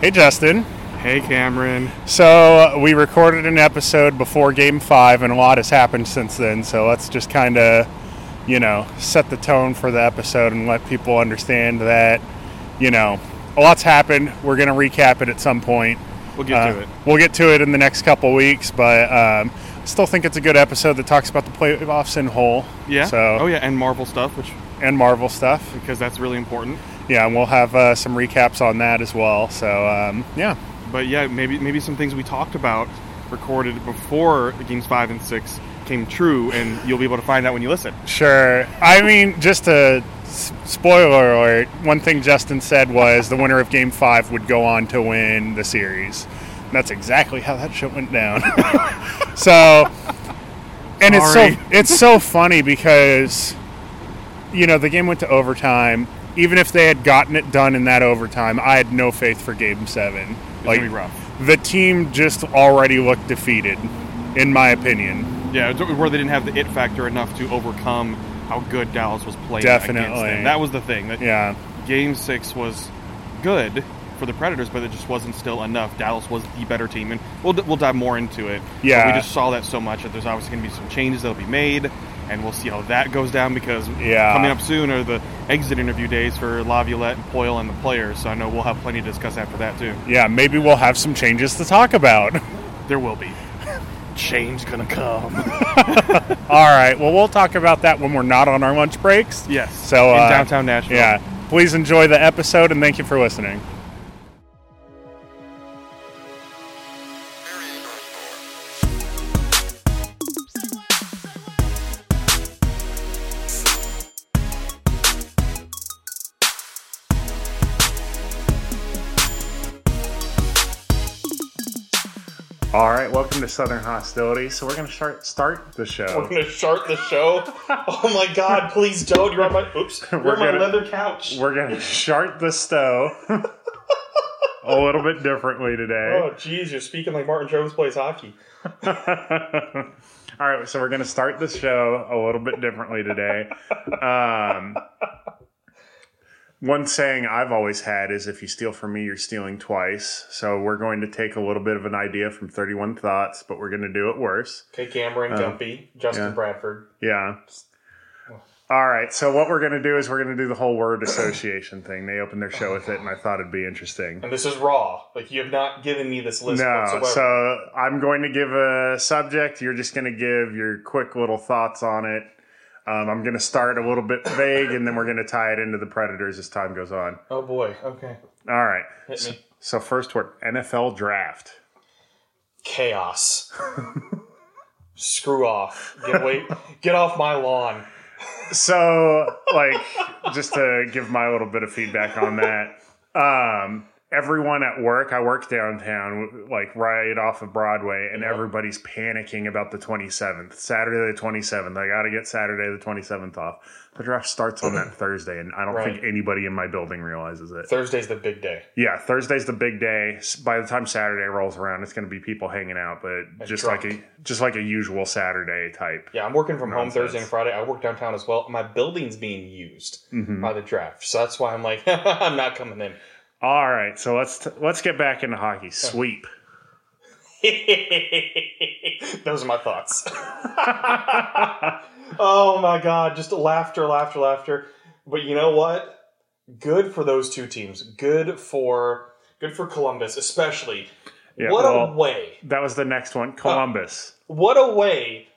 Hey, Justin. Hey, Cameron. So, uh, we recorded an episode before game five, and a lot has happened since then. So, let's just kind of, you know, set the tone for the episode and let people understand that, you know, a lot's happened. We're going to recap it at some point. We'll get to Uh, it. We'll get to it in the next couple weeks, but um, I still think it's a good episode that talks about the playoffs in whole. Yeah. So, oh, yeah, and Marvel stuff, which and Marvel stuff. because that's really important. Yeah, and we'll have uh, some recaps on that as well. So, um, yeah. But yeah, maybe maybe some things we talked about recorded before the games five and six came true, and you'll be able to find out when you listen. Sure. I mean, just a spoiler alert. One thing Justin said was the winner of Game Five would go on to win the series. And that's exactly how that shit went down. so, and it's so it's so funny because you know the game went to overtime. Even if they had gotten it done in that overtime, I had no faith for Game Seven. It's Like be rough. the team just already looked defeated, in my opinion. Yeah, where they didn't have the it factor enough to overcome how good Dallas was playing. Definitely. That was the thing. That Yeah. Game six was good for the Predators, but it just wasn't still enough. Dallas was the better team, and we'll we'll dive more into it. But Yeah. we just saw that so much that there's obviously going to be some changes that'll be made, and we'll see how that goes down because Yeah. coming up soon are the exit interview days for Laviolette and Poile and the players. So I know we'll have plenty to discuss after that too. Yeah, maybe we'll have some changes to talk about. There will be change gonna come. All right. Well, we'll talk about that when we're not on our lunch breaks. yes. So in uh, downtown Nashville. Yeah. Please enjoy the episode and thank you for listening. Southern Hostility. So we're going to start start the show. We're gonna start the show. Oh my god, please don't. You're on my oops. You're We're on my gonna- leather couch. We're going to start the stove a little bit differently today. Oh jeez, you're speaking like Martin Jones plays hockey. All right, so we're going to start the show a little bit differently today. Um, one saying I've always had is if you steal from me, you're stealing twice. So we're going to take a little bit of an idea from 31 Thoughts, but we're going to do it worse. Okay, Cameron, Gumpy, um, Justin yeah. Bradford. Yeah. All right, so what we're going to do is we're going to do the whole word association thing. They opened their show with it, and I thought it'd be interesting. And this is raw. Like you have not given me this list No, whatsoever. so I'm going to give a subject. You're just going to give your quick little thoughts on it. Um, I'm going to start a little bit vague, and then we're going to tie it into the Predators as time goes on. oh boy, okay. All right. Hit So, me. so first word, NFL draft. Chaos. Screw off. Get away get off my lawn. So, like, just to give my little bit of feedback on that, um, everyone at work, I work downtown, like right off of Broadway, and Yep. everybody's panicking about the 27th, Saturday the 27th. I got to get Saturday the 27th off. The draft starts on that Thursday, and I don't think anybody in my building realizes it. Thursday's the big day. Yeah, Thursday's the big day. By the time Saturday rolls around, it's going to be people hanging out, but just drunk. like a just like a usual Saturday type. Yeah, I'm working from home Thursday and Friday. I work downtown as well. My building's being used Mhm. by the draft. So that's why I'm like, I'm not coming in. All right, so let's t- let's get back into hockey. Sweep. Those are my thoughts. oh my god, just laughter, laughter, laughter. But you know what? Good for those two teams. Good for good for Columbus, especially. Yeah, what well- a way! That was the next one. Uh, Columbus. What a way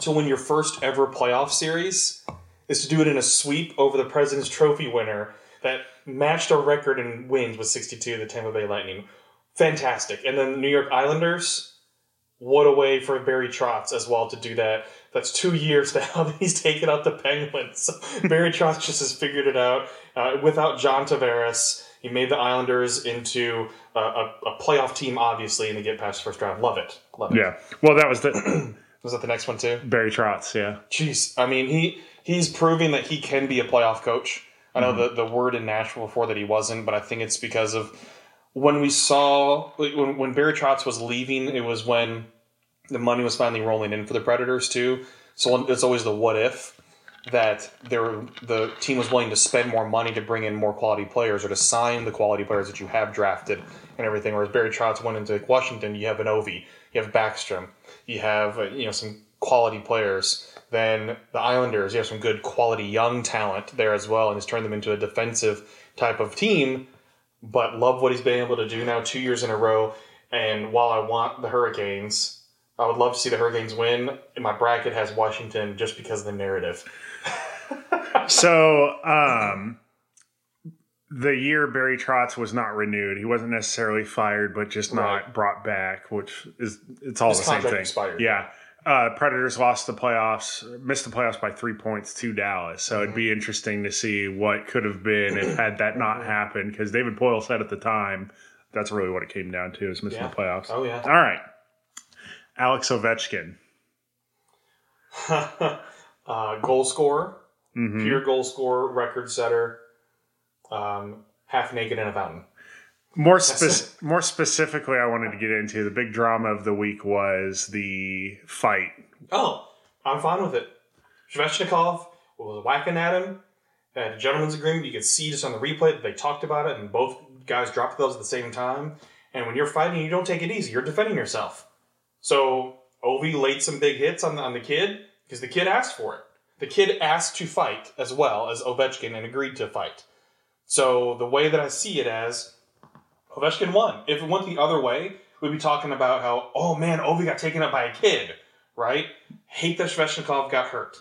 to win your first ever playoff series is to do it in a sweep over the President's Trophy winner that matched our record in wins with 62, the Tampa Bay Lightning. Fantastic. And then the New York Islanders, what a way for Barry Trotz as well to do that. That's two years now that he's taken out the Penguins. Barry Trotz just has figured it out. Uh, without John Tavares, he made the Islanders into a, a, a playoff team, obviously, and they get past the first round. Love it. Love it. Yeah. Well, that was the Was that the next one too? Barry Trotz. Yeah. Jeez, I mean he he's proving that he can be a playoff coach. I know the the word in Nashville before that he wasn't, but I think it's because of when we saw when when Barry Trotz was leaving, it was when the money was finally rolling in for the Predators too. So it's always the what if. that there the team was willing to spend more money to bring in more quality players or to sign the quality players that you have drafted and everything. Whereas Barry Trotz went into Washington, you have an Ovi, you have Backstrom, you have uh, you know some quality players. Then the Islanders, you have some good quality young talent there as well, and has turned them into a defensive type of team. But love what he's been able to do now two years in a row. And while I want the Hurricanes, I would love to see the Hurricanes win. And My bracket has Washington just because of the narrative. So, um, the year Barry Trotz was not renewed, he wasn't necessarily fired, but just not Right. brought back, which is it's all His the same thing. expired. Yeah. Uh, Predators lost the playoffs, missed the playoffs by three points to Dallas. So it'd Mm-hmm. be interesting to see what could have been if had that not happened. Because David Poile said at the time that's really what it came down to is missing Yeah. the playoffs. Oh yeah. All right, Alex Ovechkin. uh, goal scorer, Mhm. pure goal scorer, record setter, um, half naked in a fountain. More spec- more specifically, I wanted to get into the big drama of the week was the fight. Oh, I'm fine with it. Svechnikov was whacking at him. Had a gentleman's agreement. You could see just on the replay that they talked about it, and both guys dropped those at the same time. And when you're fighting, you don't take it easy. You're defending yourself. So Ovi laid some big hits on the, on the kid because the kid asked for it. The kid asked to fight as well as Ovechkin and agreed to fight. So the way that I see it as Ovechkin won. If it went the other way, we'd be talking about how, oh man, Ovi got taken up by a kid, right? Hate that Svechnikov got hurt.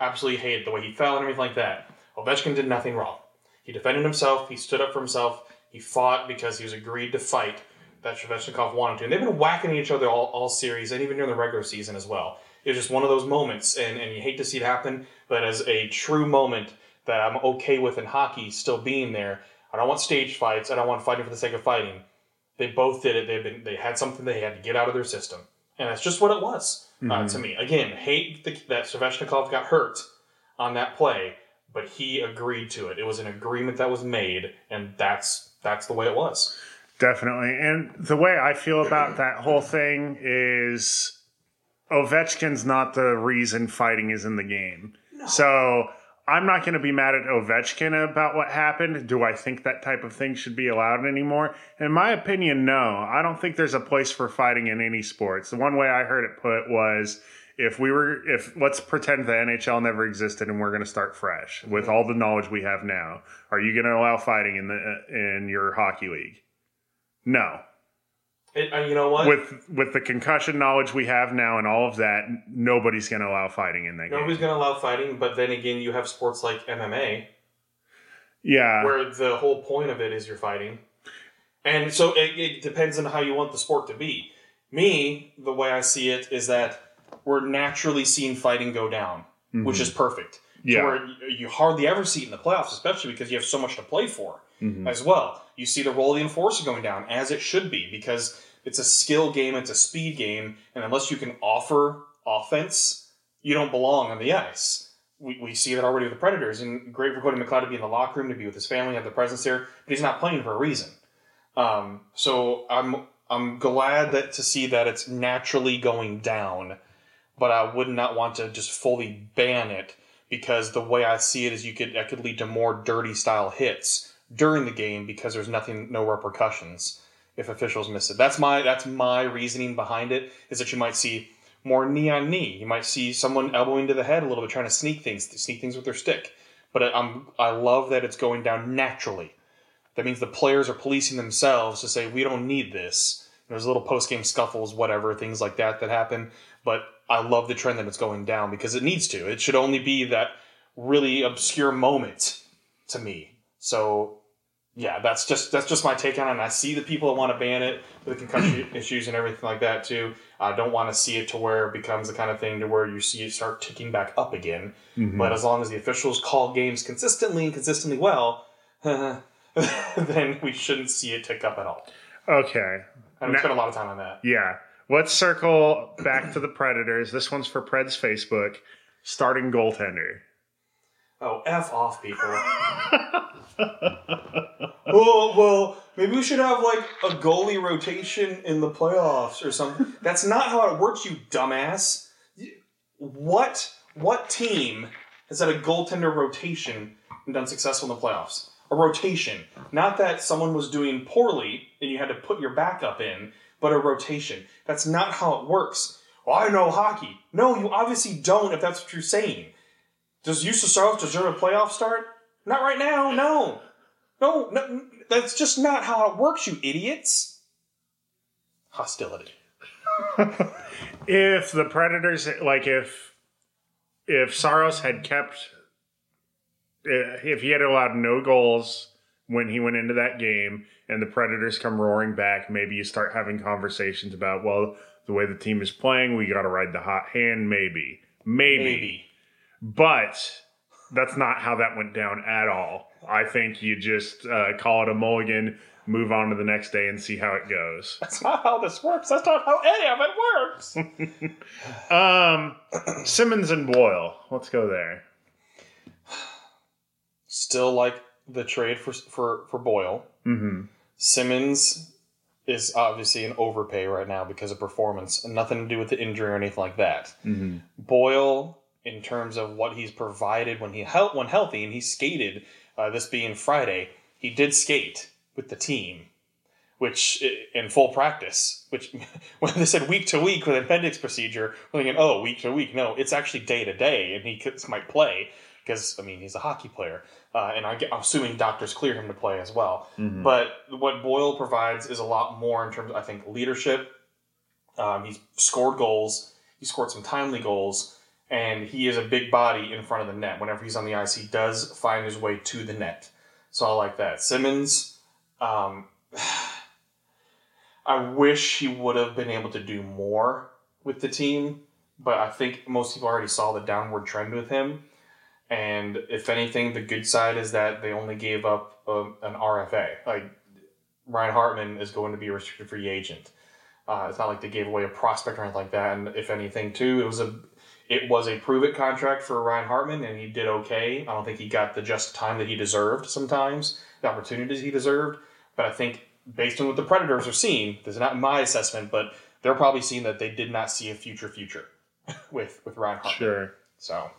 Absolutely hate the way he fell and everything like that. Ovechkin did nothing wrong. He defended himself, he stood up for himself, he fought because he was agreed to fight that Svechnikov wanted to. And they've been whacking each other all, all series and even during the regular season as well. It was just one of those moments, and, and you hate to see it happen, but as a true moment that I'm okay with in hockey still being there, I don't want stage fights, I don't want fighting for the sake of fighting. They both did it. They've been they had something they had to get out of their system, and that's just what it was uh, to me. Again, hate the, that Svechnikov got hurt on that play, but he agreed to it. It was an agreement that was made, and that's that's the way it was. Definitely. And the way I feel about that whole thing is Ovechkin's not the reason fighting is in the game. So I'm not going to be mad at Ovechkin about what happened. Do I think that type of thing should be allowed anymore? In my opinion, no. I don't think there's a place for fighting in any sports. The one way I heard it put was if we were if let's pretend the NHL never existed and we're going to start fresh with all the knowledge we have now. Are you going to allow fighting in the in your hockey league? No. It, uh, you know what? With with the concussion knowledge we have now and all of that, nobody's going to allow fighting in that Nobody's game. going to allow fighting, but then again, you have sports like MMA Yeah. where the whole point of it is you're fighting. And so it, it depends on how you want the sport to be. Me, the way I see it is that we're naturally seeing fighting go down, which is perfect. Mm-hmm. Yeah. where you hardly ever see it in the playoffs, especially because you have so much to play for Mm-hmm. as well. You see the role of the enforcer going down, as it should be, because it's a skill game, it's a speed game, and unless you can offer offense, you don't belong on the ice. We, we see that already with the Predators, and great for Cody McLeod to be in the locker room, to be with his family, have the presence there, but he's not playing for a reason. Um, so I'm I'm glad that to see that it's naturally going down, but I would not want to just fully ban it because the way I see it is you could that could lead to more dirty style hits during the game because there's nothing no repercussions if officials miss it. That's my that's my reasoning behind it is that you might see more knee on knee. You might see someone elbowing to the head a little bit, trying to sneak things, sneak things with their stick. But I'm I love that it's going down naturally. That means the players are policing themselves to say we don't need this. There's little post game scuffles, whatever things like that that happen. But I love the trend that it's going down because it needs to. It should only be that really obscure moment to me. So yeah, that's just that's just my take on it. And I see the people that want to ban it the concussion issues and everything like that too. I don't want to see it to where it becomes the kind of thing to where you see it start ticking back up again. Mm-hmm. But as long as the officials call games consistently and consistently well, then we shouldn't see it tick up at all. Okay. And we spent a lot of time on that. Yeah. Let's circle back to the Predators. This one's for Pred's Facebook. Starting goaltender. Oh, F off, people. oh, well, maybe we should have like a goalie rotation in the playoffs or something. That's not how it works, you dumbass. What what team has had a goaltender rotation and done successful in the playoffs. A rotation. Not that someone was doing poorly and you had to put your backup in, but a rotation. That's not how it works. Well, I know hockey. No, you obviously don't if that's what you're saying. Does Justus Saros deserve a playoff start? Not right now, no. No, no, that's just not how it works, you idiots. Hostility. if the Predators, like if if Saros had kept, eh, if he had allowed no goals when he went into that game, and the Predators come roaring back, maybe you start having conversations about, well, the way the team is playing, we got to ride the hot hand, maybe, maybe, Maybe. but that's not how that went down at all. I think you just uh, call it a mulligan, move on to the next day, and see how it goes. That's not how this works. That's not how any of it works. Um, Simmonds and Boyle. Let's go there. Still like the trade for for for Boyle. Mm-hmm. Simmonds is obviously an overpay right now because of performance, and nothing to do with the injury or anything like that. Mm-hmm. Boyle, in terms of what he's provided when he hel- when healthy, and he skated. Uh, this being Friday, he did skate with the team, which in full practice. Which when they said week to week with appendix procedure, we're thinking, oh, week to week. No, it's actually day to day, and he could, might play because I mean he's a hockey player, uh, and I, am assuming doctors clear him to play as well. But what Boyle provides is a lot more in terms, of, I think, leadership. Um, he's scored goals. He scored some timely goals, and he is a big body in front of the net. Whenever he's on the ice, he does find his way to the net. So I like that. Simmonds, um, I wish he would have been able to do more with the team, but I think most people already saw the downward trend with him. And if anything, the good side is that they only gave up um, an RFA. Like Ryan Hartman is going to be a restricted free agent. Uh, it's not like they gave away a prospect or anything like that. And if anything, too, it was a it was a prove it contract for Ryan Hartman, and he did okay. I don't think he got the just time that he deserved. Sometimes the opportunities he deserved, but I think based on what the Predators are seeing, this is not my assessment, but they're probably seeing that they did not see a future future with with Ryan Hartman. Sure. So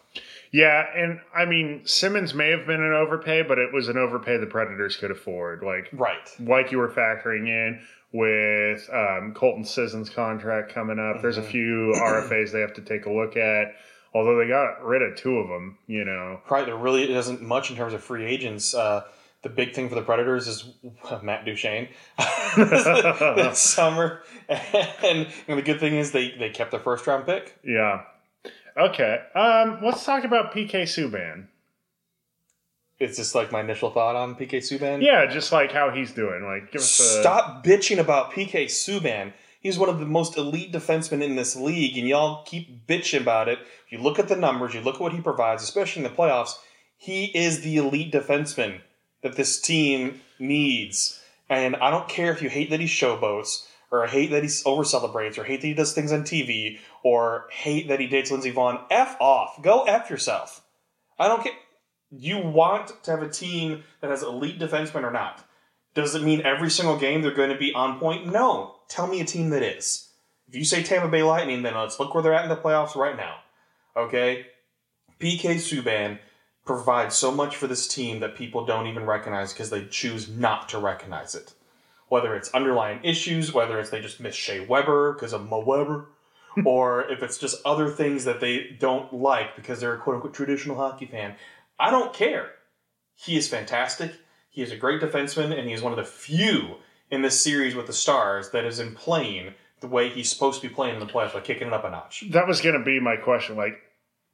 Yeah, and I mean Simmonds may have been an overpay, but it was an overpay the Predators could afford. Like right, like you were factoring in with um, Colton Sissons' contract coming up. There's a few RFAs they have to take a look at. Although they got rid of two of them, you know. Right, there really isn't much in terms of free agents. Uh, the big thing for the Predators is Matt Duchene this summer, and, and the good thing is they, they kept their first round pick. Yeah. Okay. Um, let's talk about PK Subban. It's just like my initial thought on PK Subban. Yeah, just like how he's doing. Like, give us a Stop bitching about PK Subban. He's one of the most elite defensemen in this league, and y'all keep bitching about it. You look at the numbers, you look at what he provides, especially in the playoffs. He is the elite defenseman that this team needs. And I don't care if you hate that he showboats, or hate that he over celebrates, or hate that he does things on TV, or hate that he dates Lindsey Vonn. F off. Go F yourself. I don't care. You want to have a team that has elite defensemen or not. Does it mean every single game they're going to be on point? No. Tell me a team that is. If you say Tampa Bay Lightning, then let's look where they're at in the playoffs right now. Okay? PK Subban provides so much for this team that people don't even recognize because they choose not to recognize it. Whether it's underlying issues, whether it's they just miss Shea Weber because of Mo Weber, or if it's just other things that they don't like because they're a quote unquote traditional hockey fan. I don't care. He is fantastic. He is a great defenseman, and he is one of the few in this series with the Stars that is in playing the way he's supposed to be playing in the playoffs by kicking it up a notch. That was going to be my question. Like,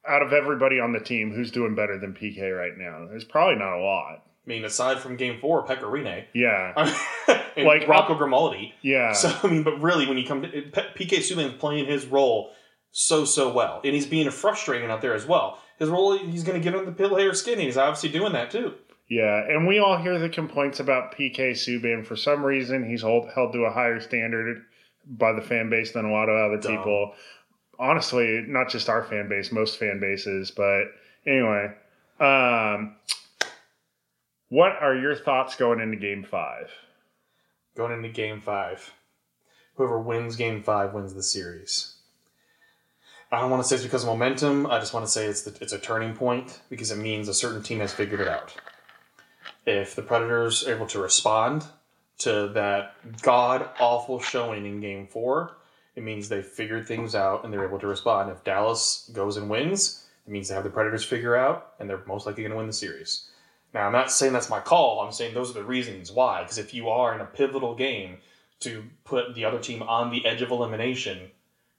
out of everybody on the team, who's doing better than PK right now? There's probably not a lot. I mean, aside from Game Four, Pekka Rinne, Yeah. Like, Rocco Grimaldi. Yeah. So I mean, but really, when you come to PK Subban's playing his role so so well, and he's being frustrating out there as well. His role, he's going to get on the player skin. and He's obviously doing that too. Yeah, and we all hear the complaints about PK Subban. For some reason, he's hold, held to a higher standard by the fan base than a lot of other Dumb. people. Honestly, not just our fan base, most fan bases. But anyway, um, what are your thoughts going into Game Five? Going into Game Five, whoever wins Game Five wins the series. I don't want to say it's because of momentum. I just want to say it's the, it's a turning point because it means a certain team has figured it out. If the Predators are able to respond to that god awful showing in Game Four, it means they figured things out and they're able to respond. If Dallas goes and wins, it means they have the Predators figure out and they're most likely going to win the series. Now, I'm not saying that's my call. I'm saying those are the reasons why. Because if you are in a pivotal game to put the other team on the edge of elimination,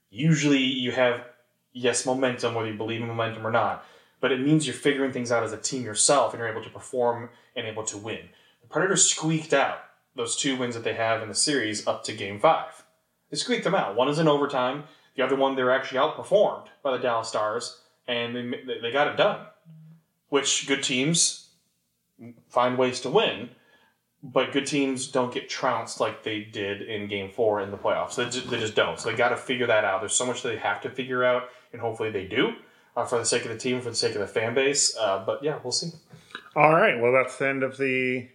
usually you have yes momentum, whether you believe in momentum or not. But it means you're figuring things out as a team yourself and you're able to perform and able to win. The Predators squeaked out those two wins that they have in the series up to Game Five. They squeaked them out. One is in overtime. The other one, they were actually outperformed by the Dallas Stars, and they, they got it done. Which good teams find ways to win, but good teams don't get trounced like they did in Game Four in the playoffs. They just, they just don't. So they got to figure that out. There's so much they have to figure out, and hopefully they do uh, for the sake of the team, for the sake of the fan base. Uh, but yeah, we'll see. All right. Well, that's the end of the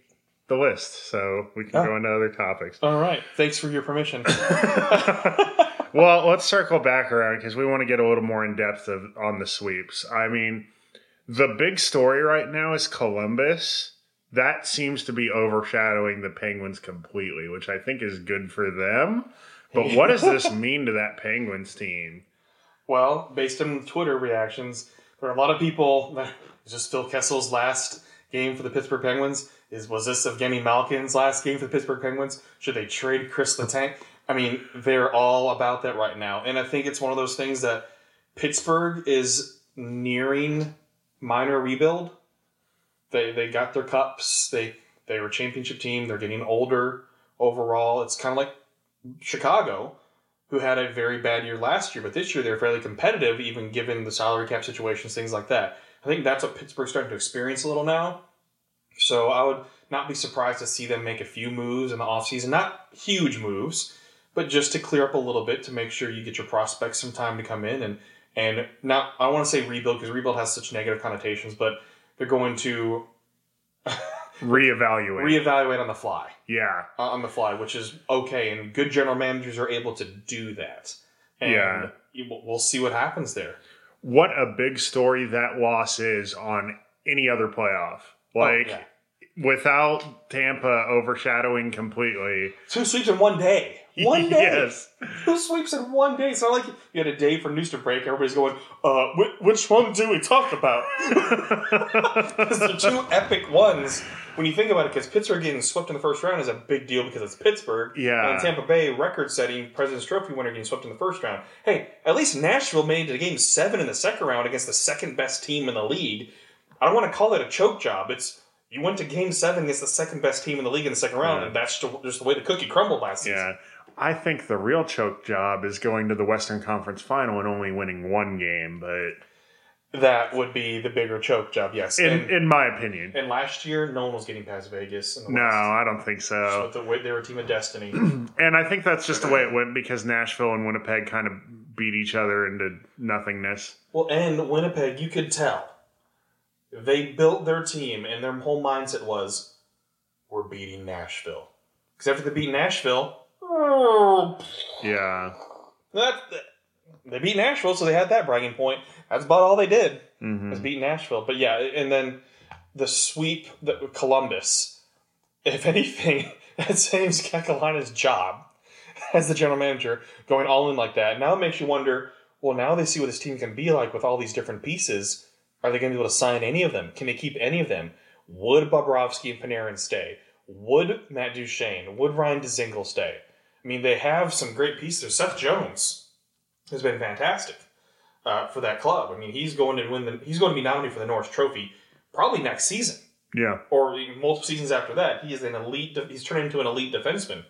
the list. So we can Oh. go into other topics. All right. Thanks for your permission. Well, let's circle back around because we want to get a little more in depth of, on the sweeps. I mean, the big story right now is Columbus. That seems to be overshadowing the Penguins completely, which I think is good for them. But what does this mean to that Penguins team? Well, based on Twitter reactions, there are a lot of people that is this Phil Kessel's last game for the Pittsburgh Penguins? Is was this Evgeny Malkin's last game for the Pittsburgh Penguins? Should they trade Chris Letang? I mean, they're all about that right now, and I think it's one of those things that Pittsburgh is nearing minor rebuild. They they got their cups. They they were championship team. They're getting older overall. It's kind of like Chicago, who had a very bad year last year, but this year they're fairly competitive, even given the salary cap situations, things like that. I think that's what Pittsburgh's starting to experience a little now. So I would not be surprised to see them make a few moves in the offseason. Not huge moves, but just to clear up a little bit to make sure you get your prospects some time to come in and and not I want to say rebuild because rebuild has such negative connotations, but they're going to Reevaluate. reevaluate on the fly yeah. uh, on the fly, which is okay, and good general managers are able to do that. And Yeah. we'll see what happens there. What a big story that loss is on any other playoff. Like, Oh, yeah. without Tampa overshadowing completely. two sweeps in one day. One day. yes. Two sweeps in one day. It's not like you had a day for news to break. Everybody's going, uh, which, which one do we talk about? Because they're two epic ones when you think about it. Because Pittsburgh getting swept in the first round is a big deal because it's Pittsburgh. Yeah. And Tampa Bay, record-setting President's Trophy winner, getting swept in the first round. Hey, at least Nashville made it to Game Seven in the second round against the second best team in the league. I don't want to call it a choke job. It's you went to Game Seven against the second best team in the league in the second round, Yeah. and that's just just the way the cookie crumbled last season. Yeah. I think the real choke job is going to the Western Conference final and only winning one game, but That would be the bigger choke job, yes. in, and, in my opinion. and last year, no one was getting past Vegas. In the No. I don't think so. So the they were a team of destiny. And I think that's just the way it went because Nashville and Winnipeg kind of beat each other into nothingness. well, and Winnipeg, you could tell they built their team, and their whole mindset was, "We're beating Nashville." Because after they beat Nashville, Yeah. that they beat Nashville, so they had that bragging point. That's about all they did. hmm was beat Nashville. But yeah, and then the sweep, the Columbus. If anything, that saves Kekalainen's job as the general manager, going all in like that. Now it makes you wonder. Well, now they see what this team can be like with all these different pieces. Are they going to be able to sign any of them? Can they keep any of them? Would Bobrovsky and Panarin stay? Would Matt Duchene? Would Ryan Dzingel stay? I mean, they have some great pieces. Seth Jones has been fantastic uh, for that club. I mean, he's going to win the. He's going to be nominated for the Norris Trophy probably next season Yeah. or multiple seasons after that. He is an elite. He's turned into an elite defenseman.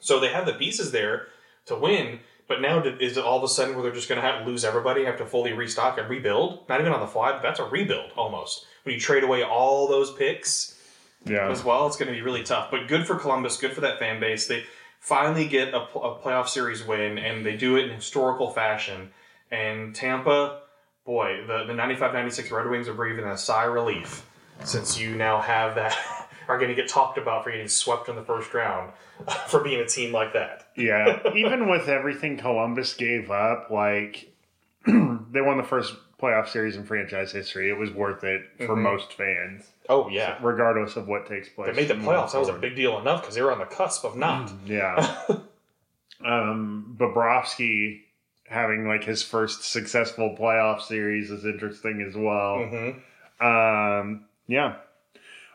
So they have the pieces there to win. But now is it all of a sudden where they're just going to have to lose everybody, have to fully restock and rebuild? Not even on the fly. But that's a rebuild almost. When you trade away all those picks Yeah. as well, it's going to be really tough. But good for Columbus, good for that fan base. They finally get a, a playoff series win, and they do it in historical fashion. And Tampa, boy, the, the 95 96 Red Wings are breathing a sigh of relief since you now have that, are going to get talked about for getting swept in the first round for being a team like that. Yeah. Even with everything Columbus gave up, like they won the first playoff series in franchise history. It was worth it for Mhm. most fans, Oh yeah, regardless of what takes place. they made the playoffs. That was a big deal enough because they were on the cusp of not. Yeah. um, Bobrovsky having like his first successful playoff series is interesting as well. hmm Um, yeah.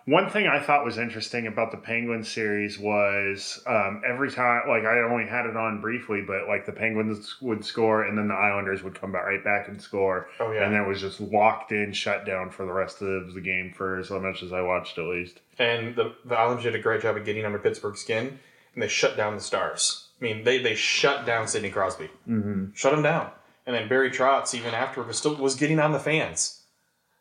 One thing I thought was interesting about the Penguins series was um, every time, like I only had it on briefly, but like the Penguins would score and then the Islanders would come back right back and score, Oh yeah, and then it was just locked in, shut down for the rest of the game for as much as I watched at least. and the the Islanders did a great job of getting under Pittsburgh's skin, and they shut down the Stars. I mean, they they shut down Sidney Crosby, Mm-hmm. shut him down, and then Barry Trotz even after was still was getting on the fans.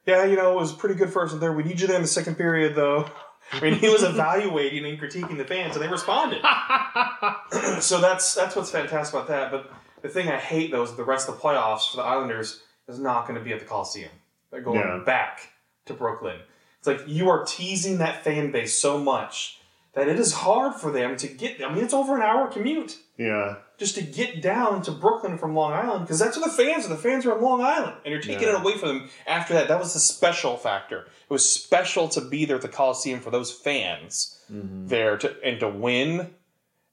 Yeah, you know, it was pretty good first and third. We need you there in the second period, though. I mean, he was evaluating and critiquing the fans, and they responded. so that's that's what's fantastic about that. But the thing I hate though is the rest of the playoffs for the Islanders is not going to be at the Coliseum. They're going Yeah. back to Brooklyn. It's like you are teasing that fan base so much that it is hard for them to get. I mean, it's over an hour commute Yeah. just to get down to Brooklyn from Long Island because that's where the fans are. The fans are in Long Island, and you're taking Yeah. it away from them after that. That was the special factor. It was special to be there at the Coliseum for those fans Mm-hmm. there to and to win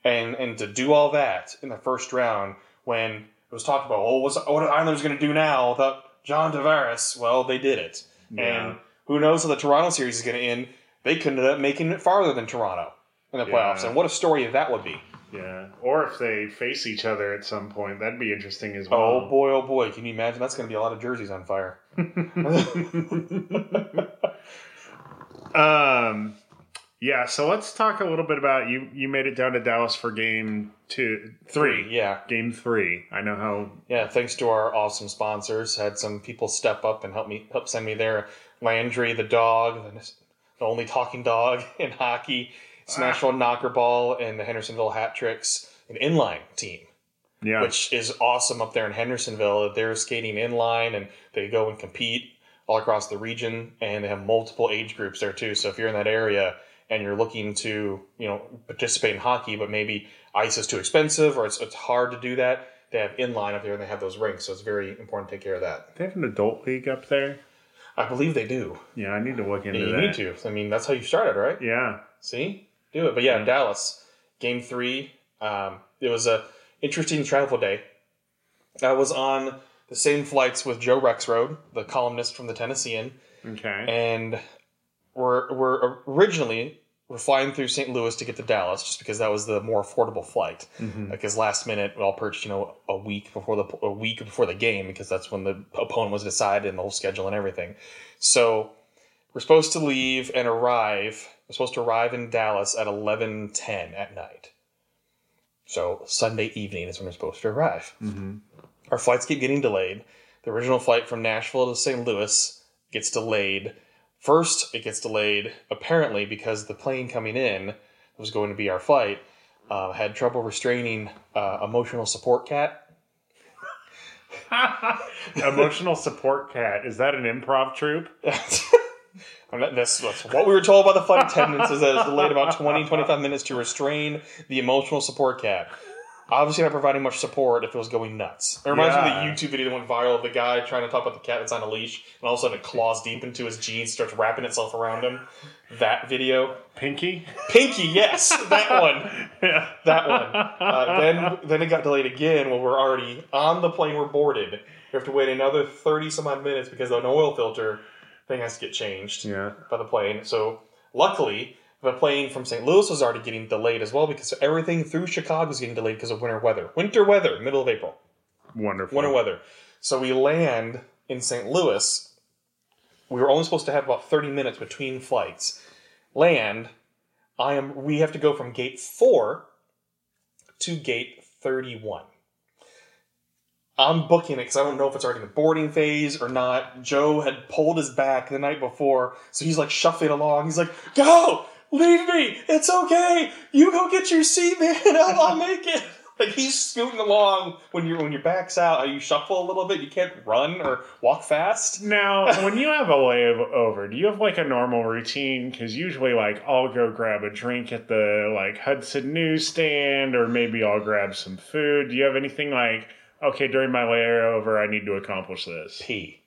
and and to do all that in the first round when it was talked about. Oh, what's what are Islanders going to do now without John Tavares? Well, they did it, Yeah. and who knows how the Toronto series is going to end? They could end up making it farther than Toronto in the playoffs, Yeah. and what a story that would be. Yeah. Or if they face each other at some point, that'd be interesting as well. Oh boy, oh boy! Can you imagine? That's going to be a lot of jerseys on fire. Um, yeah. So let's talk a little bit about you. You made it down to Dallas for game two, three, Yeah, game three. I know how. yeah. Thanks to our awesome sponsors, had some people step up and help me help send me there. Landry, the dog, the, only talking dog in hockey, Smashville Knocker Ball, and the Hendersonville Hat Tricks, an inline team. Yeah. which is awesome up there in Hendersonville. They're skating inline and they go and compete all across the region, and they have multiple age groups there too. So if you're in that area and you're looking to, you know, participate in hockey, but maybe ice is too expensive or it's, it's hard to do that, they have inline up there and they have those rinks. So it's very important to take care of that. they have an adult league up there. I believe they do. Yeah, I need to look into you that. need to. I mean, that's how you started, right? Yeah. See, do it. But yeah, in Dallas game three. Um, it was a interesting travel day. I was on the same flights with Joe Rexrode, the columnist from the Tennessean, Okay. and we're we're originally we're flying through St. Louis to get to Dallas just because that was the more affordable flight. Mhm. Because last minute we all purchased, you know, a week before the a week before the game because that's when the opponent was decided and the whole schedule and everything. So we're supposed to leave and arrive. We're supposed to arrive in Dallas at eleven ten at night. So Sunday evening is when we're supposed to arrive. Mhm. Our flights keep getting delayed. The original flight from Nashville to St. Louis gets delayed. First, it gets delayed apparently because the plane coming in was going to be our flight uh, had trouble restraining uh, emotional support cat. Emotional support cat. Is that an improv troupe? Not- that's, that's what we were told by the flight attendants is that it's delayed about 20, 25 minutes to restrain the emotional support cat. Obviously not providing much support if it was going nuts. It reminds me of the YouTube video that went viral of the guy trying to talk about the cat that's on a leash and all of a sudden it claws deep into his jeans, starts wrapping itself around him. That video. Pinky? Pinky, yes, that one. yeah. That one. Uh, then then it got delayed again when we're already on the plane, we're boarded. We have to wait another 30 some odd minutes because an oil filter thing has to get changed Yeah. by the plane. So luckily, the plane from St. Louis was already getting delayed as well because everything through Chicago was getting delayed because of winter weather. Winter weather, middle of April. Wonderful. Winter weather. So we land in St. Louis. We were only supposed to have about 30 minutes between flights. Land, I am we have to go from gate 4 to gate 31. I'm booking it because I don't know if it's already in the boarding phase or not. Joe had pulled his back the night before, so he's like shuffling along. He's like, "Go, leave me. It's okay. You go get your seat, man. I'll, I'll make it." Like he's scooting along when your when your back's out. You shuffle a little bit. You can't run or walk fast. Now, when you have a layover, do you have like a normal routine? Because usually, like, I'll go grab a drink at the like Hudson newsstand, or maybe I'll grab some food. Do you have anything like okay, during my layover, I need to accomplish this. P.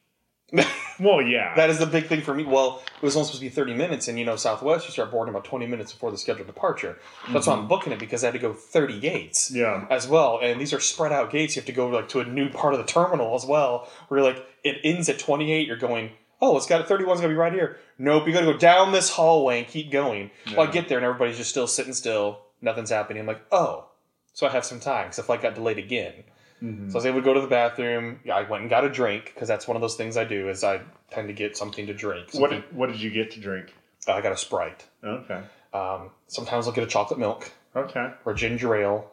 Well, yeah. That is the big thing for me. Well, it was only supposed to be 30 minutes, and you know, Southwest, you start boarding about 20 minutes before the scheduled departure. That's why I'm mm-hmm. booking it because I had to go 30 gates yeah. as well. And these are spread out gates. You have to go like to a new part of the terminal as well, where you're like, it ends at 28. You're going, oh, it's got a 31's going to be right here. Nope, you got to go down this hallway and keep going. Well, I get there and everybody's just still sitting still. Nothing's happening. I'm like, oh. So I have some time because the flight got delayed again. Mm-hmm. So I was able to go to the bathroom. I went and got a drink because that's one of those things I do is I tend to get something to drink. What Something- did, what did you get to drink? Uh, I got a Sprite. Okay. Um, sometimes I'll get a chocolate milk Okay. or ginger ale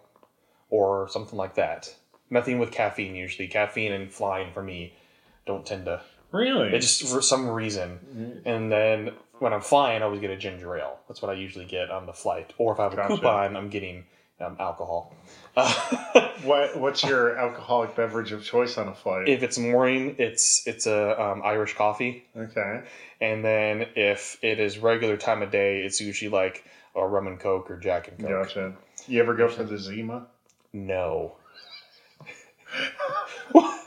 or something like that. Nothing with caffeine usually. Caffeine and flying for me don't tend to. Really? It just for some reason. Mm-hmm. And then when I'm flying, I always get a ginger ale. That's what I usually get on the flight. Or if I have a Gotcha. coupon, I'm getting um, alcohol. Uh, what What's your alcoholic beverage of choice on a flight? if it's morning, it's it's a um, Irish coffee. okay. And then if it is regular time of day, it's usually like a rum and coke or Jack and Coke. Gotcha. You ever go for the Zima? No.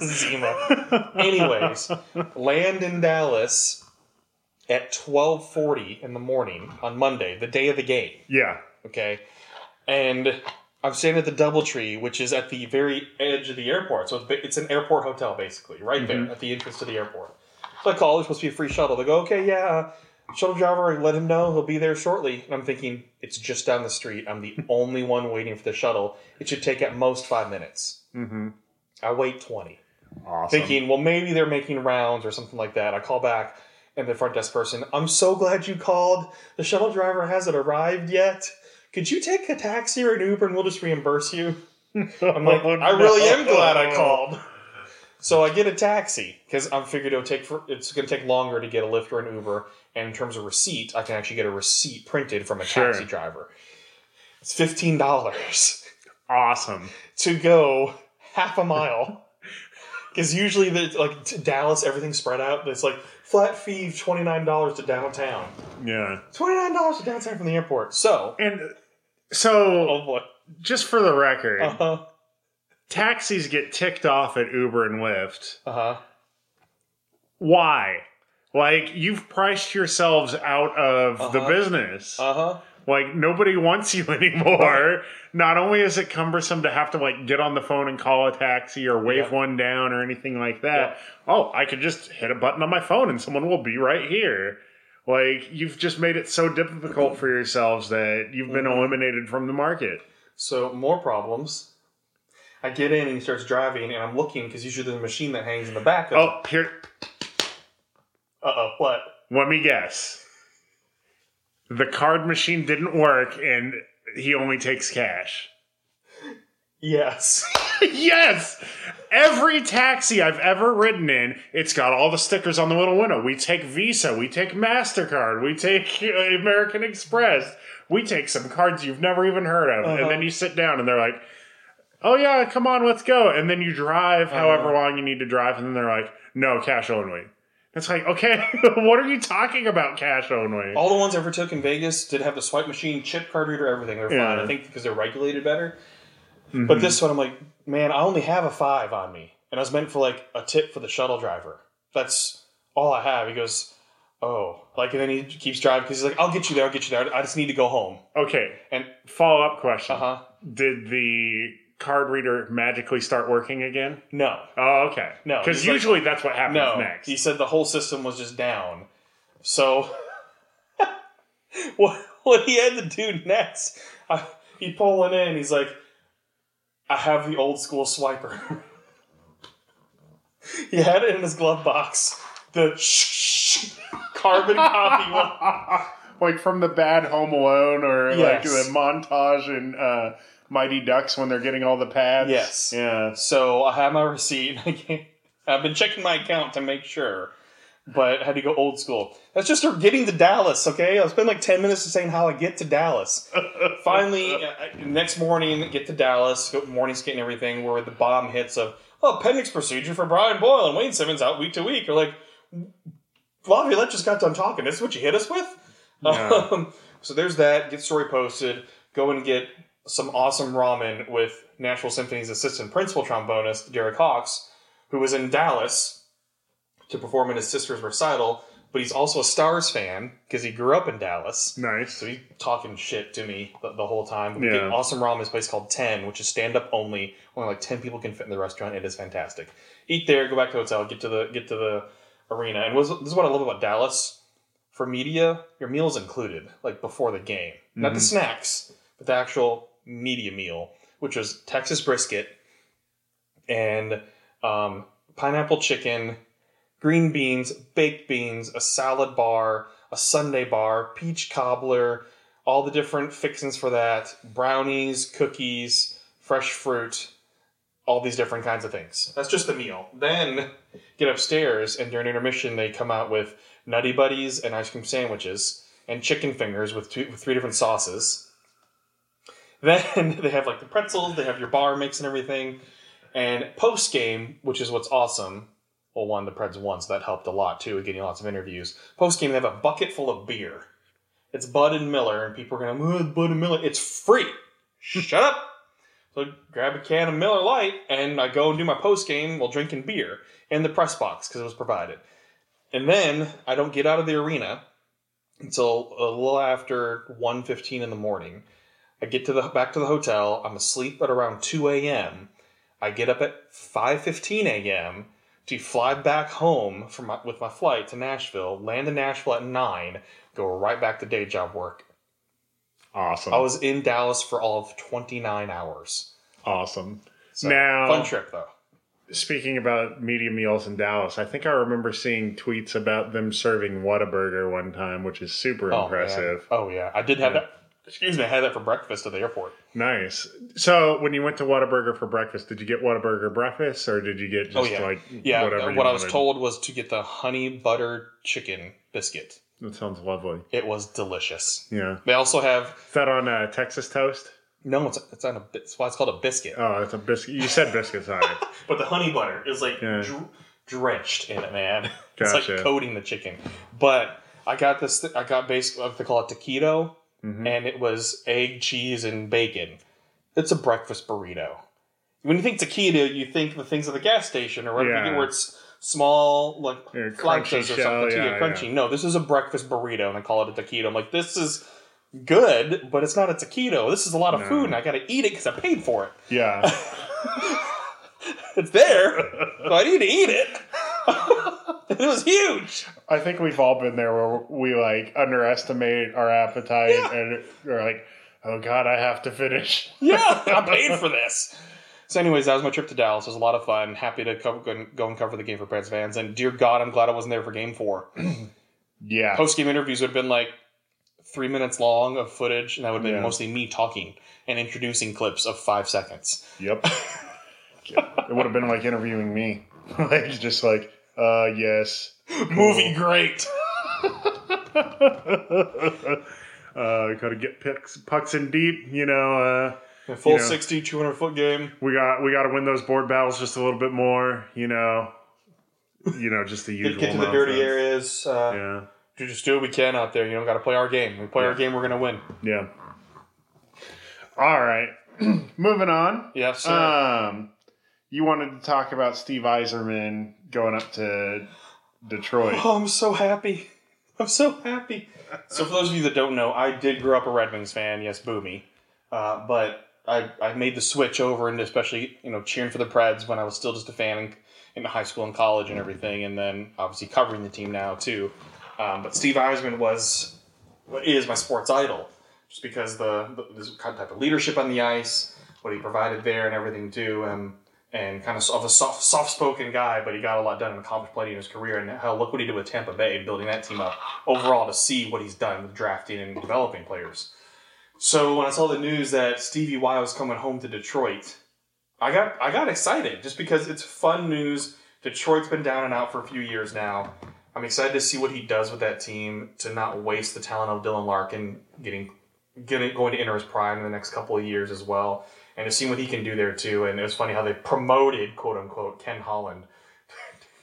Zima. Anyways, land in Dallas at 12:40 in the morning on Monday, the day of the game, Yeah. Okay? And I'm staying at the DoubleTree, which is at the very edge of the airport. So it's, an airport hotel basically, right there at the entrance to the airport. So I call, there's supposed to be a free shuttle. They go, "Okay, yeah, uh, shuttle driver, let him know he'll be there shortly." And I'm thinking, it's just down the street. I'm the only one waiting for the shuttle. It should take at most five minutes. Mm-hmm. I wait 20. Awesome. Thinking, well, maybe they're making rounds or something like that. I call back, and the front desk person, I'm so glad you called. The shuttle driver hasn't arrived yet. Could you take a taxi or an Uber and we'll just reimburse you? I'm like, Oh, I really am glad I called. So I get a taxi because I'm figured it'll take for it's going to take longer to get a Lyft or an Uber. And in terms of receipt, I can actually get a receipt printed from a Sure. taxi driver. It's fifteen dollars Awesome. to go half a mile. Because usually, the, like to Dallas, everything's spread out. It's like flat fee twenty nine dollars to downtown, Yeah. twenty nine dollars to downtown from the airport. So, And so, oh boy, just for the record, uh huh, taxis get ticked off at Uber and Lyft. uh huh. Why? Like, you've priced yourselves out of the Uh-huh. business. Uh huh. Like nobody wants you anymore. Not only is it cumbersome to have to like get on the phone and call a taxi or wave Yeah. one down or anything like that. Oh, I could just hit a button on my phone and someone will be right here. Like you've just made it so difficult for yourselves that you've been Mhm. eliminated from the market. So more problems. I get in and he starts driving, and I'm looking because usually there's a machine that hangs in the back. Of, Oh, here uh oh, what? let me guess. The card machine didn't work and he only takes cash. Yes. yes. Every taxi I've ever ridden in, it's got all the stickers on the little window. We take Visa, we take MasterCard, we take uh, American Express, we take some cards you've never even heard of. Uh-huh. And then you sit down and they're like, oh yeah, come on, let's go. And then you drive however Uh-huh. long you need to drive, and then they're like, no, cash only. It's like, okay, what are you talking about, cash only? All the ones I ever took in Vegas did have the swipe machine, chip card reader, everything. They're fine. Yeah. I think because they're regulated better. But this one, I'm like, man, I only have a five on me, and I was meant for like a tip for the shuttle driver. That's all I have. He goes, oh, like, and then he keeps driving because he's like, I'll get you there, I'll get you there. I just need to go home. Okay, And follow up question. uh huh, Did the card reader magically start working again? no, Oh, okay. No, because he's like- usually that's what happens no. next. He said the whole system was just down. So what what he had to do next? I, he pulling in. He's like, I have the old school swiper. he had it in his glove box. The carbon copy one. like from the bad Home Alone, or like the montage in uh, Mighty Ducks when they're getting all the pads. Yes. Yeah. So I have my receipt. I can't, I've been checking my account to make sure, but I had to go old school. That's just for getting to Dallas. Okay, I spent like ten minutes saying how I get to Dallas. Finally, uh, next morning, get to Dallas. Morning skate and everything. Where the bomb hits of oh, appendix procedure for Brian Boyle and Wayne Simmonds out week to week. Or like, Laviolette just got done talking. This is what you hit us with. Yeah. Um, so there's that. Get story posted. Go and get some awesome ramen with Nashville Symphony's assistant principal trombonist Derek Hawks, who was in Dallas to perform in his sister's recital. But he's also a Stars fan because he grew up in Dallas. Nice. So he's talking shit to me the, the whole time. We Yeah. get awesome ramen this place called Ten, which is stand up only. Only like ten people can fit in the restaurant. It is fantastic. Eat there, go back to the hotel, get to the get to the arena. And was, this is what I love about Dallas. For media, your meal's included, like before the game. Not the snacks, but the actual media meal, which was Texas brisket and um, pineapple chicken, green beans, baked beans, a salad bar, a sundae bar, peach cobbler, all the different fixings for that, brownies, cookies, fresh fruit, all these different kinds of things. That's just the meal. Then get upstairs, and during intermission, they come out with Nutty Buddies and ice cream sandwiches and chicken fingers with, two, with three different sauces. Then they have like the pretzels, they have your bar mix and everything. And post game, which is what's awesome, well, one, the Preds won, so that helped a lot too, with getting lots of interviews. Post game, they have a bucket full of beer. It's Bud and Miller, and people are going, oh, Bud and Miller. It's free. Shut up. So I grab a can of Miller Lite, and I go and do my post game while drinking beer in the press box because it was provided. And then I don't get out of the arena until a little after 1.15 in the morning. I get to the back to the hotel. I'm asleep at around 2 a.m. I get up at 5:15 a.m. to fly back home from my, with my flight to Nashville. Land in Nashville at nine. Go right back to day job work. Awesome. I was in Dallas for all of 29 hours. awesome. So, Now- fun trip though. Speaking about media meals in Dallas, I think I remember seeing tweets about them serving Whataburger one time, which is super Oh, impressive. man. Oh yeah, I did have that. Excuse me, I had that for breakfast at the airport. Nice. So, when you went to Whataburger for breakfast, did you get Whataburger breakfast, or did you get just Oh yeah, like yeah. whatever? uh, what I was wanted? told was to get the honey butter chicken biscuit. That sounds lovely. It was delicious. Yeah. They also have Is that on uh, Texas toast? no, it's it's on a it's why it's called a biscuit. Oh, it's a biscuit. You said biscuits, all right. But the honey butter is like Yeah. dr- drenched in it, man. Gotcha. it's like coating the chicken. But I got this. Th- I got basically what they call it taquito, Mm-hmm. and it was egg, cheese, and bacon. It's a breakfast burrito. When you think taquito, you think the things at the gas station or whatever, you Yeah. where it's small, like Yeah, or shell, something. yeah, Yeah, crunchy. No, this is a breakfast burrito, and I call it a taquito. I'm like, this is good, but it's not a taquito. This is a lot of No. food, and I got to eat it because I paid for it. Yeah. It's there, so I need to eat it. it was huge. I think we've all been there where we like underestimate our appetite Yeah. and we're like, oh God, I have to finish. Yeah, I paid for this. So, anyways, that was my trip to Dallas. It was a lot of fun. Happy to co- go and- go and cover the game for Preds fans. And dear God, I'm glad I wasn't there for Game Four. Yeah. Post game interviews would have been like three minutes long of footage, and that would have been Yeah. mostly me talking and introducing clips of five seconds. Yep. it would have been like interviewing me. like just like, uh yes. Movie great. uh gotta get pucks, pucks in deep, you know, uh A full You know. 60, 200 foot game. we got we got to win those board battles just a little bit more, you know. You know, just the usual. Get, to the dirty areas. Uh, Yeah, Just do what we can out there. You know, got to play our game. We play our game, we're to win. yeah. All right, moving on. Yes, sir. Um, you wanted to talk about Steve Yzerman going up to Detroit. Oh, I'm so happy. I'm so happy. So, for those of you that don't know, I did grow up a Red Wings fan. Yes, boo me. Uh, but I, I made the switch over into especially, you know, cheering for the Preds when I was still just a fan in, in high school and college and everything. And then obviously covering the team now, too. Um, but Steve Yzerman was, is my sports idol. Just because the, the this type of leadership on the ice, what he provided there and everything, too. Um, and kind of of a soft, soft-spoken guy, but he got a lot done and accomplished plenty in his career. And hell, look what he did with Tampa Bay, building that team up overall to see what he's done with drafting and developing players. So when I saw the news that Stevie Y was coming home to Detroit, I got I got excited just because it's fun news. Detroit's been down and out for a few years now. I'm excited to see what he does with that team to not waste the talent of Dylan Larkin getting getting going to enter his prime in the next couple of years as well, and to see what he can do there too. And it was funny how they promoted quote unquote Ken Holland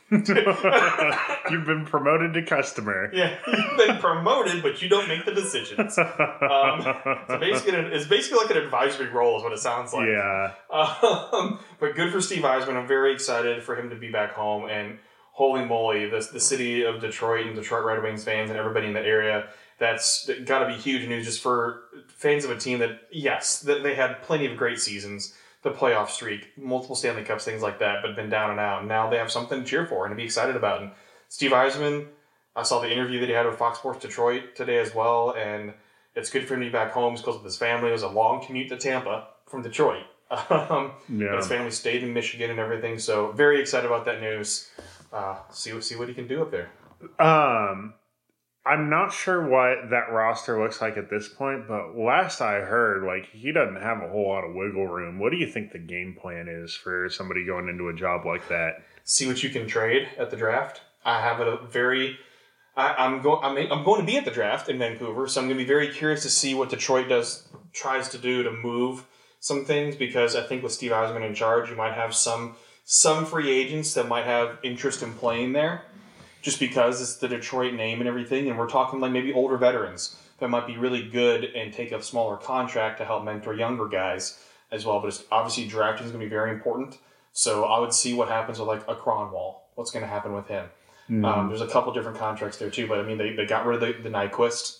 You've been promoted to customer. Yeah, you've been promoted, but you don't make the decisions. Um, so basically, it's basically like an advisory role, is what it sounds like. yeah. Um, but good for Steve Yzerman. I'm very excited for him to be back home. And holy moly, the, the city of Detroit and Detroit Red Wings fans and everybody in the area, that's got to be huge news just for fans of a team that, yes, that they had plenty of great seasons, the playoff streak, multiple Stanley Cups, things like that, but been down and out. And now they have something to cheer for and to be excited about. And Steve Yzerman, I saw the interview that he had with Fox Sports Detroit today as well. And it's good for him to be back home. He's close with his family. It was a long commute to Tampa from Detroit. Um, Yeah. but his family stayed in Michigan and everything. So very excited about that news. Uh, see what see what he can do up there. Um, I'm not sure what that roster looks like at this point, but last I heard, like he doesn't have a whole lot of wiggle room. What do you think the game plan is for somebody going into a job like that? See what you can trade at the draft. I have a very. I, I'm going. I'm, I'm going to be at the draft in Vancouver, so I'm going to be very curious to see what Detroit does tries to do to move some things because I think with Steve Yzerman in charge, you might have some some free agents that might have interest in playing there, just because it's the Detroit name and everything, and we're talking like maybe older veterans that might be really good and take a smaller contract to help mentor younger guys as well. But it's, obviously, drafting is going to be very important. So I would see what happens with like a Kronwall. What's going to happen with him? Um, there's a couple different contracts there too, but I mean they, they got rid of the, the Nyquist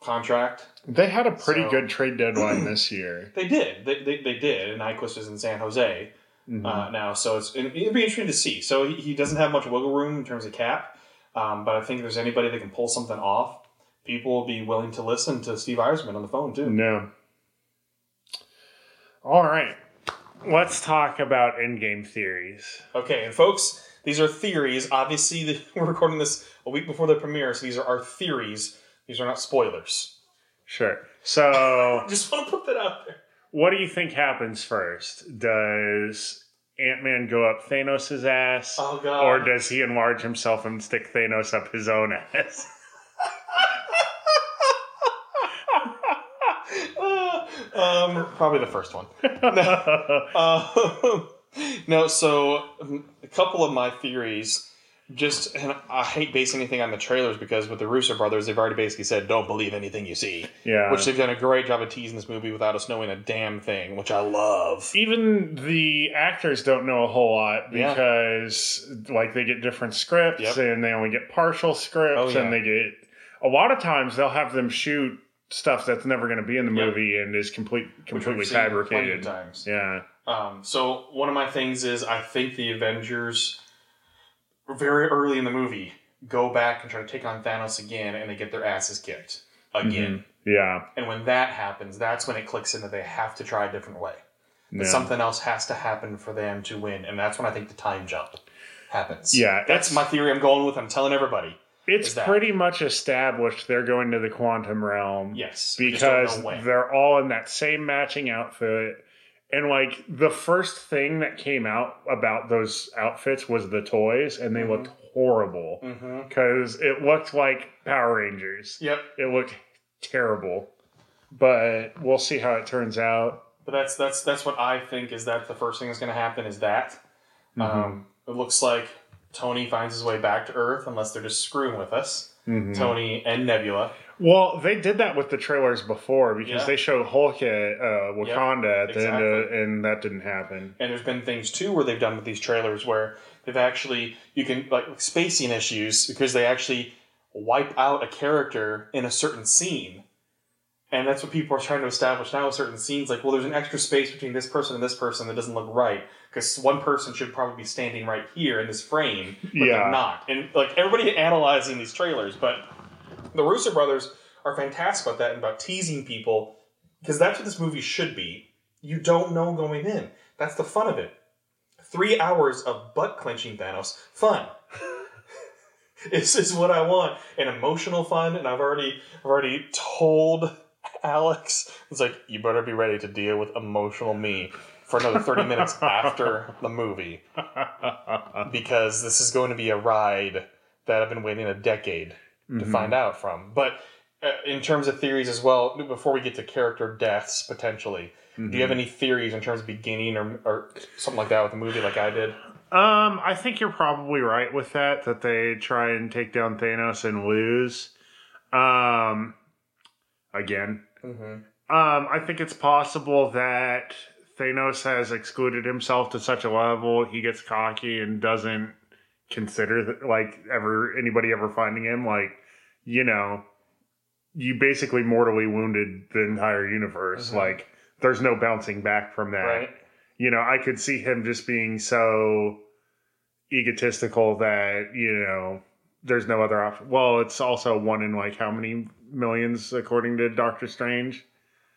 contract. They had a pretty So- good trade deadline this year. They did. They, they, they did. And Nyquist is in San Jose uh, now, so it's it'd be interesting to see. So he, he doesn't have much wiggle room in terms of cap, um, but I think if there's anybody that can pull something off, people will be willing to listen to Steve Yzerman on the phone too. No. All right. Let's talk about in-game theories. Okay, and folks, these are theories. Obviously, the, we're recording this a week before the premiere, so these are our theories. These are not spoilers. Sure. So, Just want to put that out there. What do you think happens first? Does Ant Man go up Thanos' ass? Oh, God. Or does he enlarge himself and stick Thanos up his own ass? um, probably the first one. No, uh, no so um, a couple of my theories. Just, and I hate basing anything on the trailers because with the Russo brothers, they've already basically said, "Don't believe anything you see." Yeah. which they've done a great job of teasing this movie without us knowing a damn thing, which I love. Even the actors don't know a whole lot Yeah. because, like, they get different scripts Yep. and they only get partial scripts, Oh, yeah. and they get a lot of times they'll have them shoot stuff that's never going to be in the Yep. movie and is complete completely we've seen of fabricated. times. Yeah. Um, so one of my things is I think the Avengers, very early in the movie, go back and try to take on Thanos again, and they get their asses kicked again. Mm-hmm. Yeah. And when that happens, that's when it clicks into they have to try a different way. That Yeah. Something else has to happen for them to win, and that's when I think the time jump happens. Yeah, that's my theory. I'm going with. I'm telling everybody. It's pretty much established they're going to the quantum realm. Yes, we just don't Because they're all in that same matching outfit. And like the first thing that came out about those outfits was the toys, and they Mhm. looked horrible Mm-hmm. because it looked like Power Rangers. Yep. It looked terrible, but we'll see how it turns out. But that's that's that's what I think is that the first thing that's going to happen is that Mm-hmm. um, it looks like Tony finds his way back to Earth unless they're just screwing with us. Mm-hmm. Tony and Nebula. Well, they did that with the trailers before because Yeah. they showed Hulk at uh, Wakanda at the end, of, and that didn't happen. And there's been things too where they've done with these trailers where they've actually you can like spacing issues because they actually wipe out a character in a certain scene. And that's what people are trying to establish now with certain scenes. Like, well, there's an extra space between this person and this person that doesn't look right because one person should probably be standing right here in this frame, but Yeah. they're not. And like everybody analyzing these trailers, but the Russo brothers are fantastic about that and about teasing people because that's what this movie should be. You don't know going in. That's the fun of it. Three hours of butt clenching Thanos, fun. this is what I want, an emotional fun, and I've already, I've already told Alex, it's like you better be ready to deal with emotional me for another thirty minutes after the movie because this is going to be a ride that I've been waiting a decade to find out from. But uh, in terms of theories as well, before we get to character deaths potentially, do you have any theories in terms of beginning or, or something like that with the movie, like I did? Um, I think you're probably right with that. That they try and take down Thanos and lose. Um, again, Mm-hmm. um, I think it's possible that Thanos has excluded himself to such a level he gets cocky and doesn't consider that, like ever anybody ever finding him. Like, you know, you basically mortally wounded the entire universe. Mhm. Like, there's no bouncing back from that Right. you know, I could see him just being so egotistical that, you know, there's no other option. Well, it's also one in like how many millions according to Doctor Strange?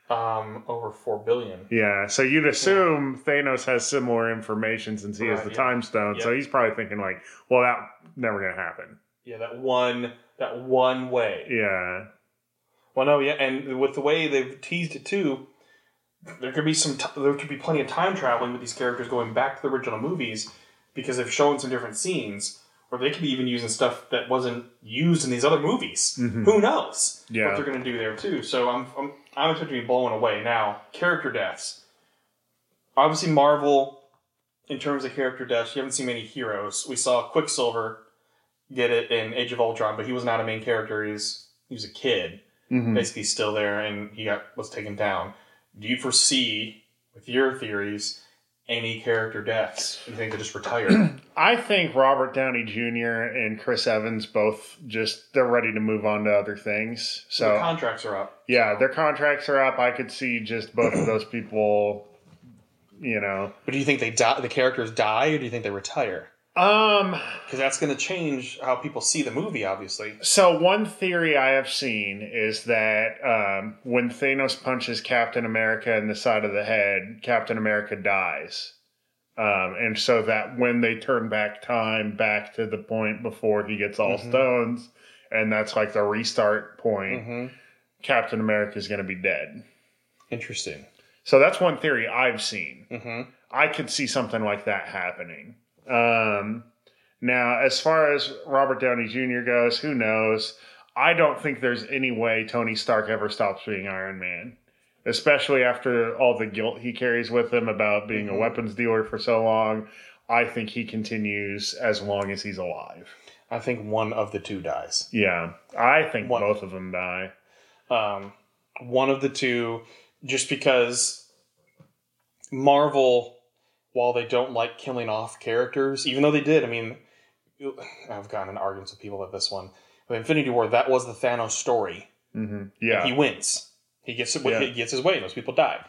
Um, over four billion. Yeah, so you'd assume Thanos has similar information since he has the yeah. time stone. So he's probably thinking like, well, that never gonna happen. Yeah, that one. That one way. Yeah, Well, no, yeah, and with the way they've teased it too, there could be some. T- there could be plenty of time traveling with these characters going back to the original movies because they've shown some different scenes, or they could be even using stuff that wasn't used in these other movies. Mhm. Who knows Yeah. what they're going to do there too? So I'm I'm I'm expecting to be blown away. Now, character deaths. Obviously, Marvel, in terms of character deaths, you haven't seen many heroes. We saw Quicksilver get it in Age of Ultron, but he was not a main character. He was he was a kid Mhm. basically still there and he got was taken down. Do you foresee with your theories any character deaths? You think they just retire? I think Robert Downey Jr. and Chris Evans both just they're ready to move on to other things. So Their contracts are up. Yeah, their contracts are up. I could see just both of those people, you know. But do you think they die? The characters die, or do you think they retire? Um Because that's going to change how people see the movie. Obviously, so one theory I have seen is that um when Thanos punches Captain America in the side of the head, Captain America dies. Um, and so that when they turn back time back to the point before he gets all Mhm. stones, and that's like the restart point, mm-hmm. Captain America is going to be dead. interesting. So that's one theory I've seen. Mm-hmm. I could see something like that happening. Um, now, as far as Robert Downey Jr. goes, who knows? I don't think there's any way Tony Stark ever stops being Iron Man, especially after all the guilt he carries with him about being Mhm. a weapons dealer for so long. I think he continues as long as he's alive. I think one of the two dies. Yeah, I think One- both of them die. Um, one of the two, just because Marvel, while they don't like killing off characters, even though they did, I mean, I've gotten in arguments with people about this one. With Infinity War, that was the Thanos story. hmm Yeah, He wins. He gets Yeah. he gets his way. Those people die.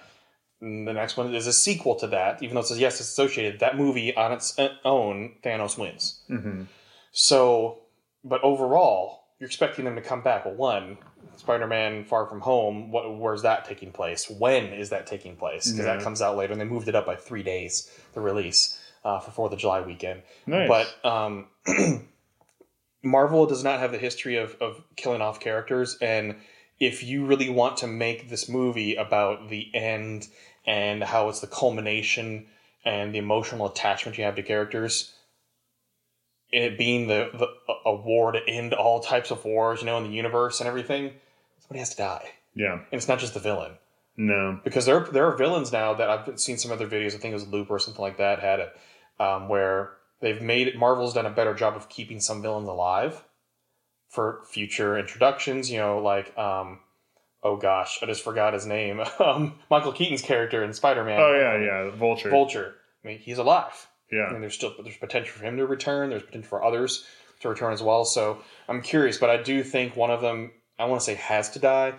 And the next one is a sequel to that, even though it says yes, it's associated. That movie on its own, Thanos wins. hmm So, but overall, you're expecting them to come back. Well, one, Spider-Man: Far From Home. What, where's that taking place? When is that taking place? Because that comes out later, and they moved it up by three days. The release uh, for Fourth of July weekend. nice. But um, Marvel does not have the history of, of killing off characters, and if you really want to make this movie about the end and how it's the culmination and the emotional attachment you have to characters, and it being the, the a war to end all types of wars, you know, in the universe and everything, somebody has to die, yeah, and it's not just the villain no, because there there are villains now that I've seen some other videos. I think it was Loop or something like that had it, um, where they've made it. Marvel's done a better job of keeping some villains alive for future introductions. You know, like um, oh gosh, I just forgot his name. um, Michael Keaton's character in Spider Man. oh yeah, yeah, Vulture. Vulture. I mean, he's alive. Yeah, And there's still there's potential for him to return. There's potential for others to return as well. So I'm curious, but I do think one of them I want to say has to die,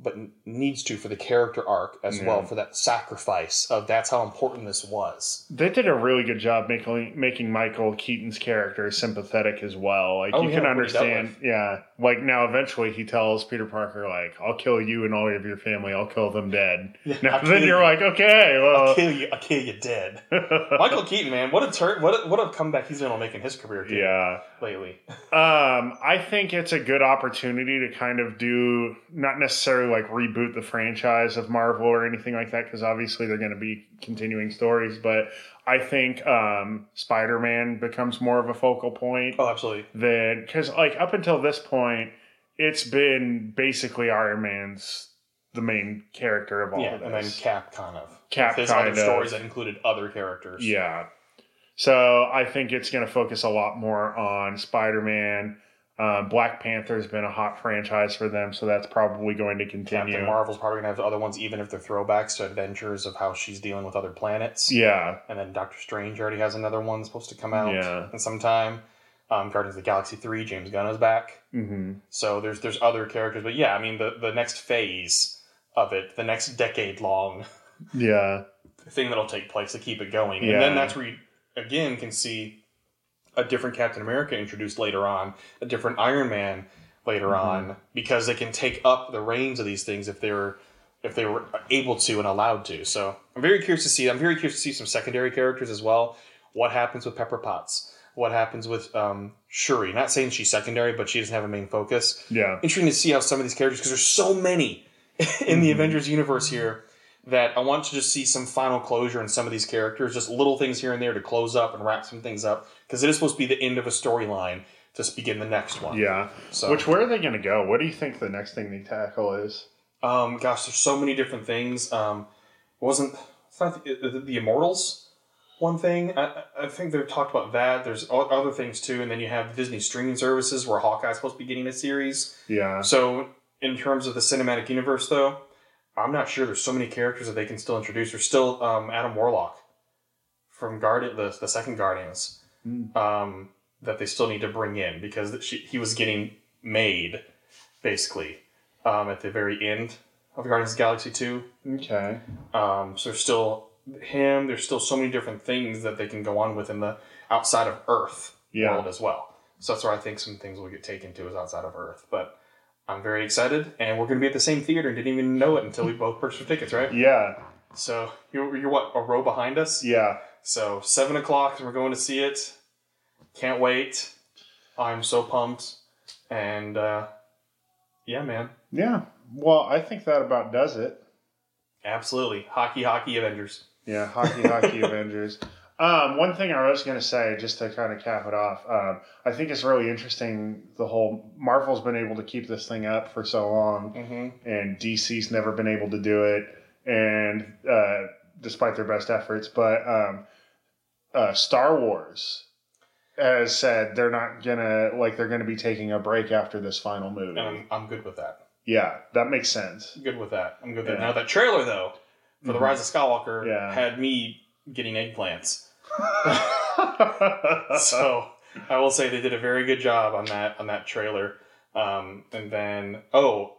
but needs to for the character arc as Yeah. well for that sacrifice of that's how important this was. They did a really good job making making Michael Keaton's character sympathetic as well. Like Oh, you yeah, can what he dealt understand, yeah. Like now, eventually, he tells Peter Parker, "Like I'll kill you and all of your family. I'll kill them dead." Now, I'll then you're you. like, okay, well, I'll kill you. I'll kill you dead. Michael Keaton, man, what a turn! What a, what a comeback he's been on making his career too yeah. lately. Um, I think it's a good opportunity to kind of do not necessarily like reboot the franchise of Marvel or anything like that because obviously they're going to be continuing stories, but I think um, Spider Man becomes more of a focal point. Oh, absolutely. than because like up until this point, it's been basically Iron Man's the main character of all Yeah, of and then this. Cap kind of Cap There's kind other of. stories that included other characters. yeah. So I think it's going to focus a lot more on Spider Man. Um, Black Panther's been a hot franchise for them, so that's probably going to continue. Captain Marvel's probably gonna have the other ones, even if they're throwbacks to adventures of how she's dealing with other planets. Yeah, And then Doctor Strange already has another one supposed to come out Yeah. in some time. Um, Guardians of the Galaxy three, James Gunn is back. hmm So there's there's other characters, but yeah, I mean the the next phase of it, the next decade long yeah, thing that'll take place to keep it going, Yeah. and then that's where you again can see a different Captain America introduced later on, a different Iron Man later Mm-hmm. on, because they can take up the reins of these things if they're if they were able to and allowed to. So I'm very curious to see. I'm very curious to see some secondary characters as well. What happens with Pepper Potts? What happens with um, Shuri? Not saying she's secondary, but she doesn't have a main focus yeah, interesting to see how some of these characters because there's so many in the Avengers universe here that I want to just see some final closure in some of these characters, just little things here and there to close up and wrap some things up because it is supposed to be the end of a storyline to begin the next one. yeah. So- Which where are they going to go? What do you think the next thing they tackle is? Um, gosh, there's so many different things. Um, wasn't it's not the, the, Immortals one thing? I, I- I think they've talked about that. There's other things too, and then you have Disney streaming services where Hawkeye's supposed to be getting a series. Yeah, So, in terms of the cinematic universe, though, I'm not sure. There's so many characters that they can still introduce. There's still um, Adam Warlock from Guardian, the, the second Guardians, um, that they still need to bring in because she, he was getting made, basically, um, at the very end of Guardians of Galaxy 2. okay. Um, so there's still him. There's still so many different things that they can go on with in the outside of Earth Yeah. world as well. So that's where I think some things will get taken to is outside of Earth. But I'm very excited, and we're going to be at the same theater and didn't even know it until we both purchased our tickets, right? Yeah, So you're, you're what a row behind us. yeah. So seven o'clock, we're going to see it. Can't wait. I'm so pumped, and uh, yeah, man, Yeah. Well, I think that about does it. absolutely hockey, hockey, Avengers. Yeah, hockey, hockey, Avengers. Um, one thing I was going to say, just to kind of cap it off, um, I think it's really interesting. The whole Marvel's been able to keep this thing up for so long, Mm-hmm. and DC's never been able to do it, and uh, despite their best efforts, but um, uh, Star Wars has said they're not gonna like they're gonna be taking a break after this final movie. And I'm, I'm good with that. yeah, that makes sense. Good with that. I'm good with that. Now that trailer though, for the Mhm. Rise of Skywalker, Yeah. had me getting eggplants. so I will say they did a very good job on that on that trailer. Um, and then oh,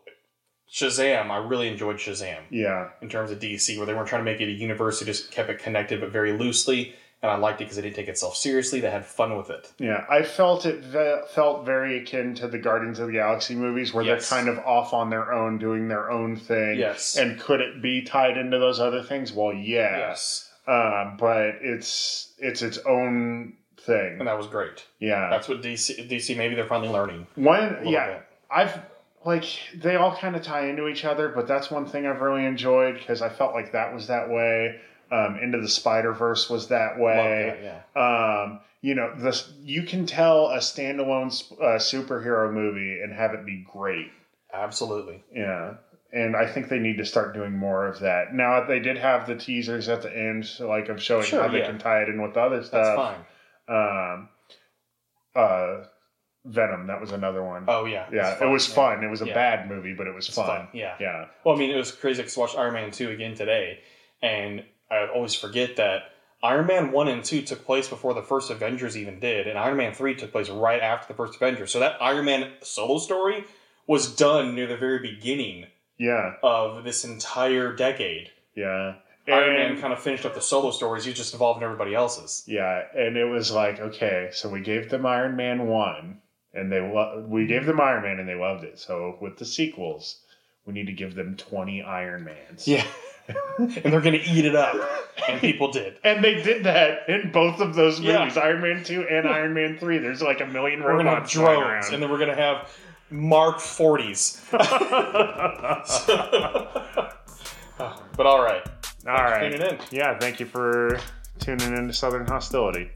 Shazam! I really enjoyed Shazam yeah, in terms of DC, where they weren't trying to make it a universe; they just kept it connected but very loosely. And I liked it because they didn't take itself seriously. They had fun with it. Yeah, I felt it ve- felt very akin to the Guardians of the Galaxy movies, where Yes. they're kind of off on their own, doing their own thing. Yes. And could it be tied into those other things? Well, yeah. Yes, Um, but it's it's its own thing. and that was great. Yeah. That's what DC DC maybe they're finally learning. One. Yeah. bit. I've like they all kind of tie into each other, but that's one thing I've really enjoyed because I felt like that was that way. Um, Into the Spider Verse was that way. That, yeah. um, you know, this you can tell a standalone uh, superhero movie and have it be great. Absolutely. Yeah, and I think they need to start doing more of that. Now they did have the teasers at the end, so like of showing Sure, how they yeah. can tie it in with the other That's stuff. fine. Um, uh, Venom, that was another one. Oh yeah, yeah, it was fun. It was a Yeah. bad movie, but it was fun. fun, yeah. yeah, Well, I mean, it was crazy to watch Iron Man 2 again today, and I always forget that Iron Man 1 and 2 took place before the first Avengers even did, and Iron Man 3 took place right after the first Avengers. So that Iron Man solo story was done near the very beginning yeah, of this entire decade. yeah. Iron And- Man kind of finished up the solo stories, he just involved in everybody else's. Yeah, and it was like, okay, so we gave them Iron Man one, and they lo- we gave them Iron Man, and they loved it. So with the sequels, we need to give them twenty Iron Mans. Yeah. and they're going to eat it up. And people did. and they did that in both of those Yeah. movies, Iron Man two and Iron Man three. There's like a million We're going to have robots drones, and then we're going to have Mark 40s. but all right. All right, tuning in. yeah, thank you for tuning in to Southern Hostility.